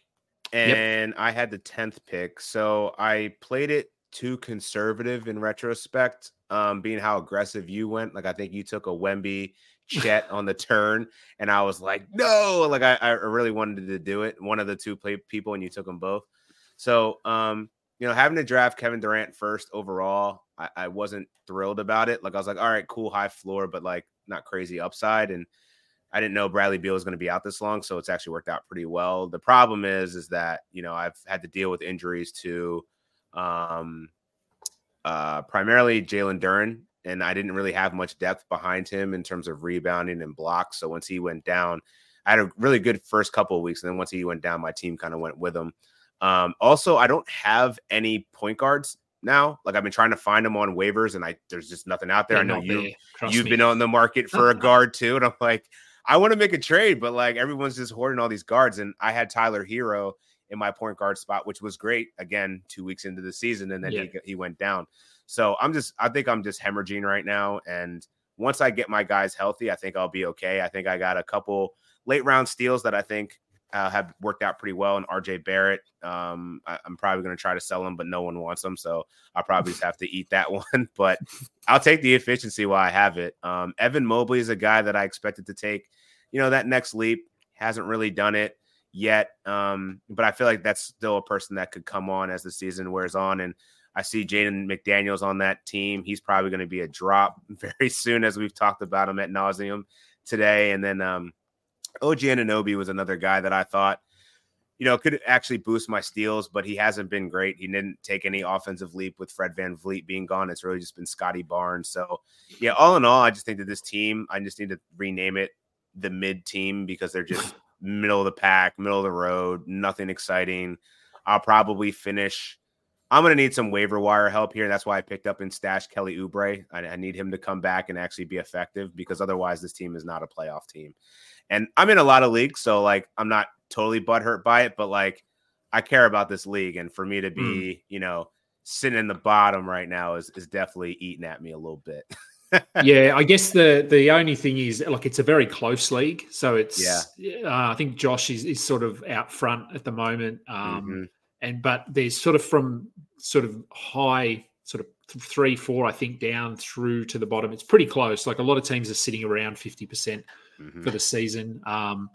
and yep. I had the 10th pick. So I played it too conservative in retrospect, um, being how aggressive you went. Like I think you took a Wemby Chet on the turn, and I was like, no, like I, I really wanted to do it. One of the two play people, and you took them both. So, um, you know, having to draft Kevin Durant first overall, I, I wasn't thrilled about it. Like I was like, all right, cool, high floor, but like not crazy upside. And I didn't know Bradley Beal was going to be out this long, so it's actually worked out pretty well. The problem is, is that you know I've had to deal with injuries to, um, uh, primarily Jalen Duren and I didn't really have much depth behind him in terms of rebounding and blocks. So once he went down, I had a really good first couple of weeks, and then once he went down, my team kind of went with him. Um, also, I don't have any point guards now. Like I've been trying to find them on waivers, and I there's just nothing out there. They're I know you you've me. been on the market for a guard too, and I'm like, I want to make a trade, but like everyone's just hoarding all these guards. And I had Tyler Herro in my point guard spot, which was great. Again, two weeks into the season, and then yeah. he he went down. So I'm just, I think I'm just hemorrhaging right now. And once I get my guys healthy, I think I'll be okay. I think I got a couple late round steals that I think uh, have worked out pretty well. And RJ Barrett, um, I, am probably going to try to sell him, but no one wants him, so I'll probably just have to eat that one. But I'll take the efficiency while I have it. Um, Evan Mobley is a guy that I expected to take, you know, that next leap. Hasn't really done it yet, um, but I feel like that's still a person that could come on as the season wears on. And I see Jaden McDaniels on that team. He's probably going to be a drop very soon, as we've talked about him at nauseum today. And then um, OG Anunoby was another guy that I thought, you know, could actually boost my steals, but he hasn't been great. He didn't take any offensive leap with Fred VanVleet being gone. It's really just been Scottie Barnes. So, yeah, all in all, I just think that this team, I just need to rename it the mid team because they're just middle of the pack, middle of the road, nothing exciting. I'll probably finish. I'm going to need some waiver wire help here. That's why I picked up and stashed Kelly Oubre. I, I need him to come back and actually be effective because otherwise, this team is not a playoff team. And I'm in a lot of leagues, so like I'm not totally butthurt by it, but like I care about this league, and for me to be, mm. you know, sitting in the bottom right now is is definitely eating at me a little bit. yeah, I guess the the only thing is like it's a very close league, so it's yeah. Uh, I think Josh is is sort of out front at the moment, um, mm-hmm. and but there's sort of from sort of high sort of three four I think down through to the bottom. It's pretty close. Like a lot of teams are sitting around fifty percent mm-hmm. for the season. Um,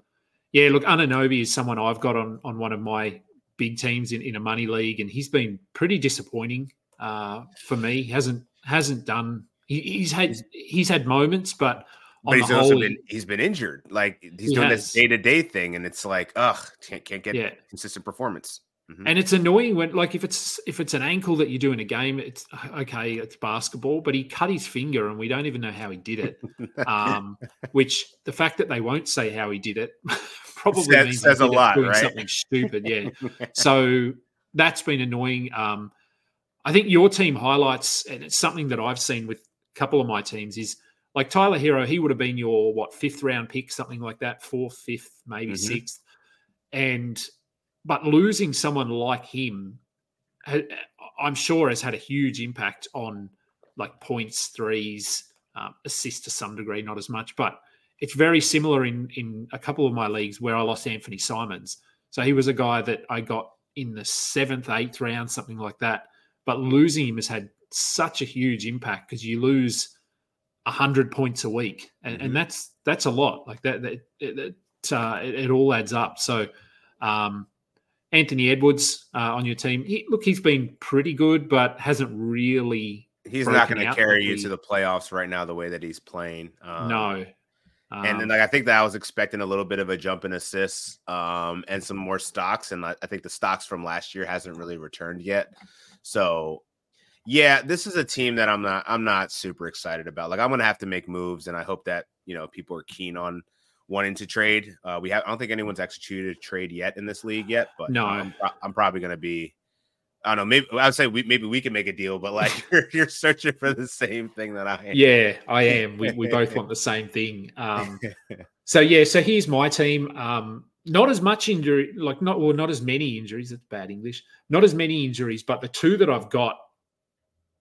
yeah, look, Anunoby is someone I've got on on one of my big teams in, in a money league, and he's been pretty disappointing uh, for me. He hasn't hasn't done. He, he's had he's had moments, but but he's also whole, been he's been injured. Like he's he doing has. this day to day thing, and it's like, ugh, can't can't get yeah. consistent performance. Mm-hmm. And it's annoying when, like, if it's if it's an ankle that you do in a game, it's okay, it's basketball. But he cut his finger, and we don't even know how he did it. Um, which the fact that they won't say how he did it probably says, means says a lot, doing right? something stupid. Yeah. so that's been annoying. Um, I think your team highlights, and it's something that I've seen with couple of my teams, is like Tyler Herro, He would have been your what fifth round pick, something like that, fourth, fifth, maybe mm-hmm. sixth, and but losing someone like him, I'm sure, has had a huge impact on like points, threes, um, assists to some degree, not as much, but it's very similar in in a couple of my leagues where I lost Anfernee Simons. So he was a guy that I got in the seventh, eighth round, something like that. But losing him has had such a huge impact because you lose hundred points a week, and, mm-hmm. and, that's that's a lot. Like that, that, it, uh, it, it, all adds up. So um, Anthony Edwards uh, on your team. He, look, he's been pretty good, but hasn't really. He's not going to carry you to the playoffs right now the way that he's playing. Um, no. Um, and then, like, I think that I was expecting a little bit of a jump in assists um, and some more stocks. And I, I think the stocks from last year hasn't really returned yet. So, yeah, this is a team that I'm not. I'm not super excited about. Like, I'm going to have to make moves, and I hope that you know people are keen on wanting to trade. Uh, we have I don't think anyone's executed a trade yet in this league yet, but no, I'm, I'm probably going to be. I don't know. Maybe I would say we, maybe we can make a deal, but like you're, you're, searching for the same thing that I am. Yeah, I am. We, we both want the same thing. Um, so yeah, so here's my team. Um, not as much injury, like not well, not as many injuries. That's bad English. Not as many injuries, but the two that I've got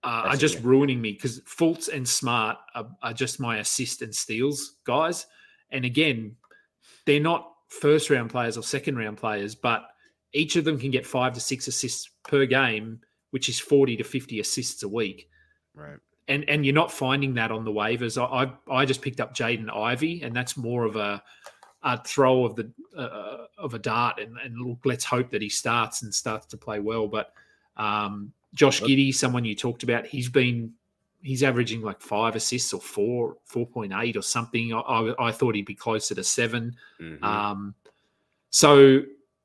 uh, are just ruining me because Fultz and Smart are, are, just my assist and steals guys. And again, they're not first round players or second round players, but each of them can get five to six assists per game, which is 40 to 50 assists a week. Right. And and you're not finding that on the waivers. I I, I just picked up Jaden Ivey, and that's more of a a throw of the uh, of a dart, and, and look, let's hope that he starts and starts to play well. But um, Josh Giddey, someone you talked about, he's been he's averaging like five assists or four, four point eight or something. I, I, I, thought he'd be closer to 7 mm-hmm. Um, so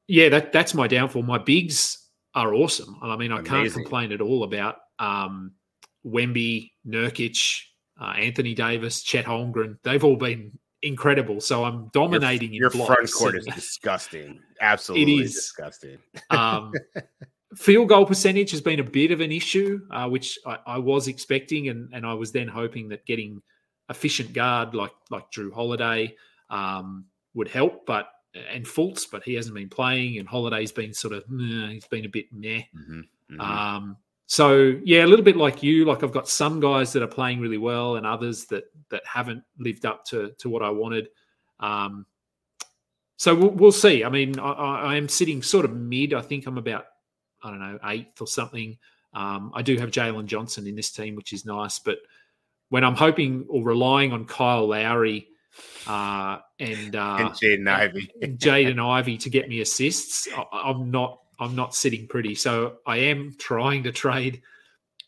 yeah, that that's my downfall. My bigs are awesome. I mean, I Amazing. can't complain at all about um, Wemby, Nurkic, uh, Anthony Davis, Chet Holmgren. They've all been incredible. So I'm dominating your, your front court is disgusting. Absolutely it is. disgusting. um, Field goal percentage has been a bit of an issue, uh, which I, I, was expecting, and, and I was then hoping that getting efficient guard like like Jrue Holiday, um, would help, but and Fultz, but he hasn't been playing, and Holiday's been sort of he's been a bit meh. Mm-hmm, mm-hmm. Um, so yeah, a little bit like you. Like I've got some guys that are playing really well, and others that that haven't lived up to to what I wanted. Um, so we'll, we'll see. I mean, I, I, am sitting sort of mid. I think I'm about I don't know eighth or something. Um, I do have Jalen Johnson in this team, which is nice. But when I'm hoping or relying on Kyle Lowry uh, and uh, and Jaden Ivey, Jaden Ivey to get me assists, I, am not I'm not sitting pretty. So I am trying to trade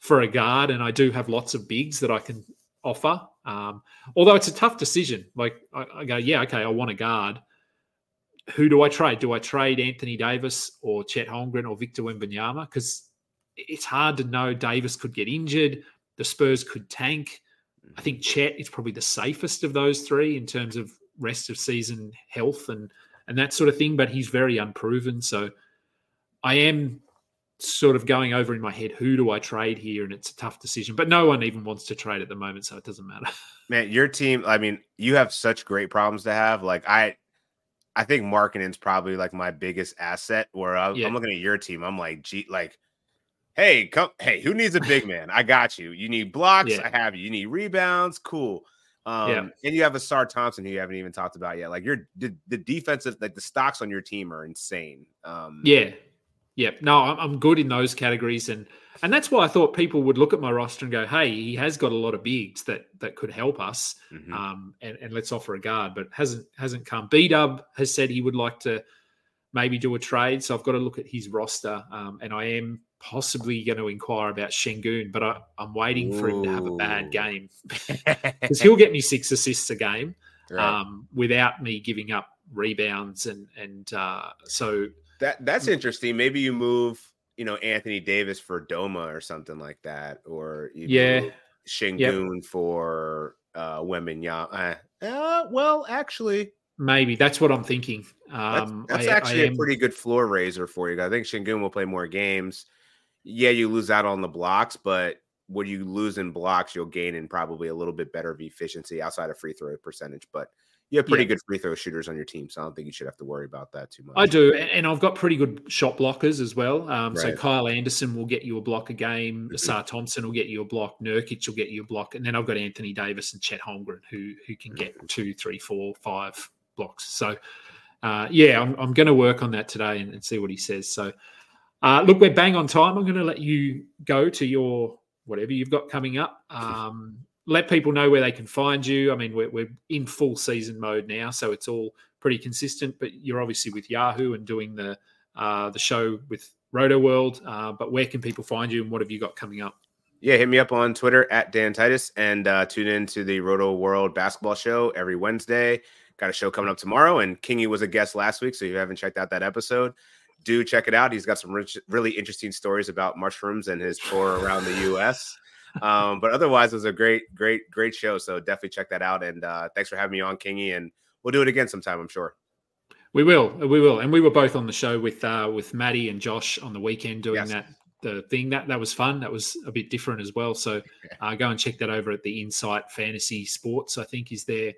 for a guard, and I do have lots of bigs that I can offer. Um, although it's a tough decision. Like I, I, go, yeah, okay, I want a guard. Who do I trade? Do I trade Anthony Davis or Chet Holmgren or Victor Wembanyama? Because it's hard to know. Davis could get injured. The Spurs could tank. I think Chet is probably the safest of those three in terms of rest of season health and and that sort of thing. But he's very unproven. So I am sort of going over in my head who do I trade here, and it's a tough decision. But no one even wants to trade at the moment, so it doesn't matter. Man, your team. I mean, you have such great problems to have. Like I, I think marketing's probably like my biggest asset. Where I, am looking at your team, I'm like, gee, like, hey, come, hey, who needs a big man? I got you. You need blocks, yeah. I have you. You need rebounds, cool. Um, yeah. and you have a Ausar Thompson who you haven't even talked about yet. Like your the, the defensive, like the stocks on your team are insane. Um, yeah, Yep. No, I'm good in those categories, and and that's why I thought people would look at my roster and go, "Hey, he has got a lot of bigs that that could help us, mm-hmm. um, and, and let's offer a guard." But hasn't hasn't come. B Dub has said he would like to maybe do a trade, so I've got to look at his roster, um, and I am possibly going to inquire about Sengun, but I, am waiting Ooh. for him to have a bad game because he'll get me six assists a game right. um, without me giving up rebounds and and uh, so that that's interesting. Maybe you move, you know, Anthony Davis for Doma or something like that, or yeah, Sengun yep. for uh Wembanyama. Uh, uh, well, actually, maybe that's what I'm thinking. Um, that's, that's I, actually I am... a pretty good floor raiser for you. I think Sengun will play more games. Yeah, you lose out on the blocks, but what you lose in blocks, you'll gain in probably a little bit better of efficiency outside of free throw percentage. But you have pretty yeah. good free throw shooters on your team, so I don't think you should have to worry about that too much. I do, and I've got pretty good shot blockers as well. Um, right. So Kyle Anderson will get you a block a game. mm Sar Thompson will get you a block. Nurkic will get you a block, and then I've got Anthony Davis and Chet Holmgren who who can get two, three, four, five blocks. So uh, yeah, I'm, I'm going to work on that today and, and see what he says. So uh, look, we're bang on time. I'm going to let you go to your whatever you've got coming up. Um, let people know where they can find you. I mean, we're, we're in full season mode now, so it's all pretty consistent. But you're obviously with Yahoo and doing the uh, the show with Rotoworld. Uh, but where can people find you, and what have you got coming up? Yeah, hit me up on Twitter at Dan Titus and uh, tune in to the Rotoworld basketball show every Wednesday. Got a show coming up tomorrow, and Kingy was a guest last week, so if you haven't checked out that episode, do check it out. He's got some rich, really interesting stories about mushrooms and his tour around the U.S. Um, but otherwise, it was a great, great, great show. So definitely check that out. And uh, thanks for having me on, Kingy. And we'll do it again sometime, I'm sure. We will, we will, and we were both on the show with uh, with Maddie and Josh on the weekend doing yes. that the thing that that was fun. That was a bit different as well. So uh, go and check that over at the Insight Fantasy Sports. I think is their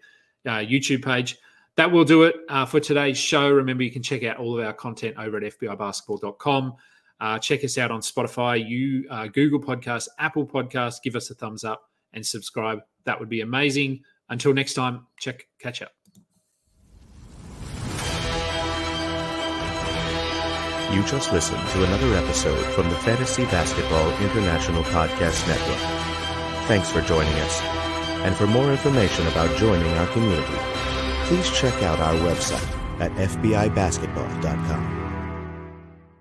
uh, YouTube page. That will do it uh, for today's show. Remember, you can check out all of our content over at FBIBasketball.com. Uh, check us out on Spotify, you uh, Google Podcasts, Apple Podcasts. Give us a thumbs up and subscribe. That would be amazing. Until next time, check catch up. You just listened to another episode from the Fantasy Basketball International Podcast Network. Thanks for joining us. And for more information about joining our community, please check out our website at fbibasketball.com.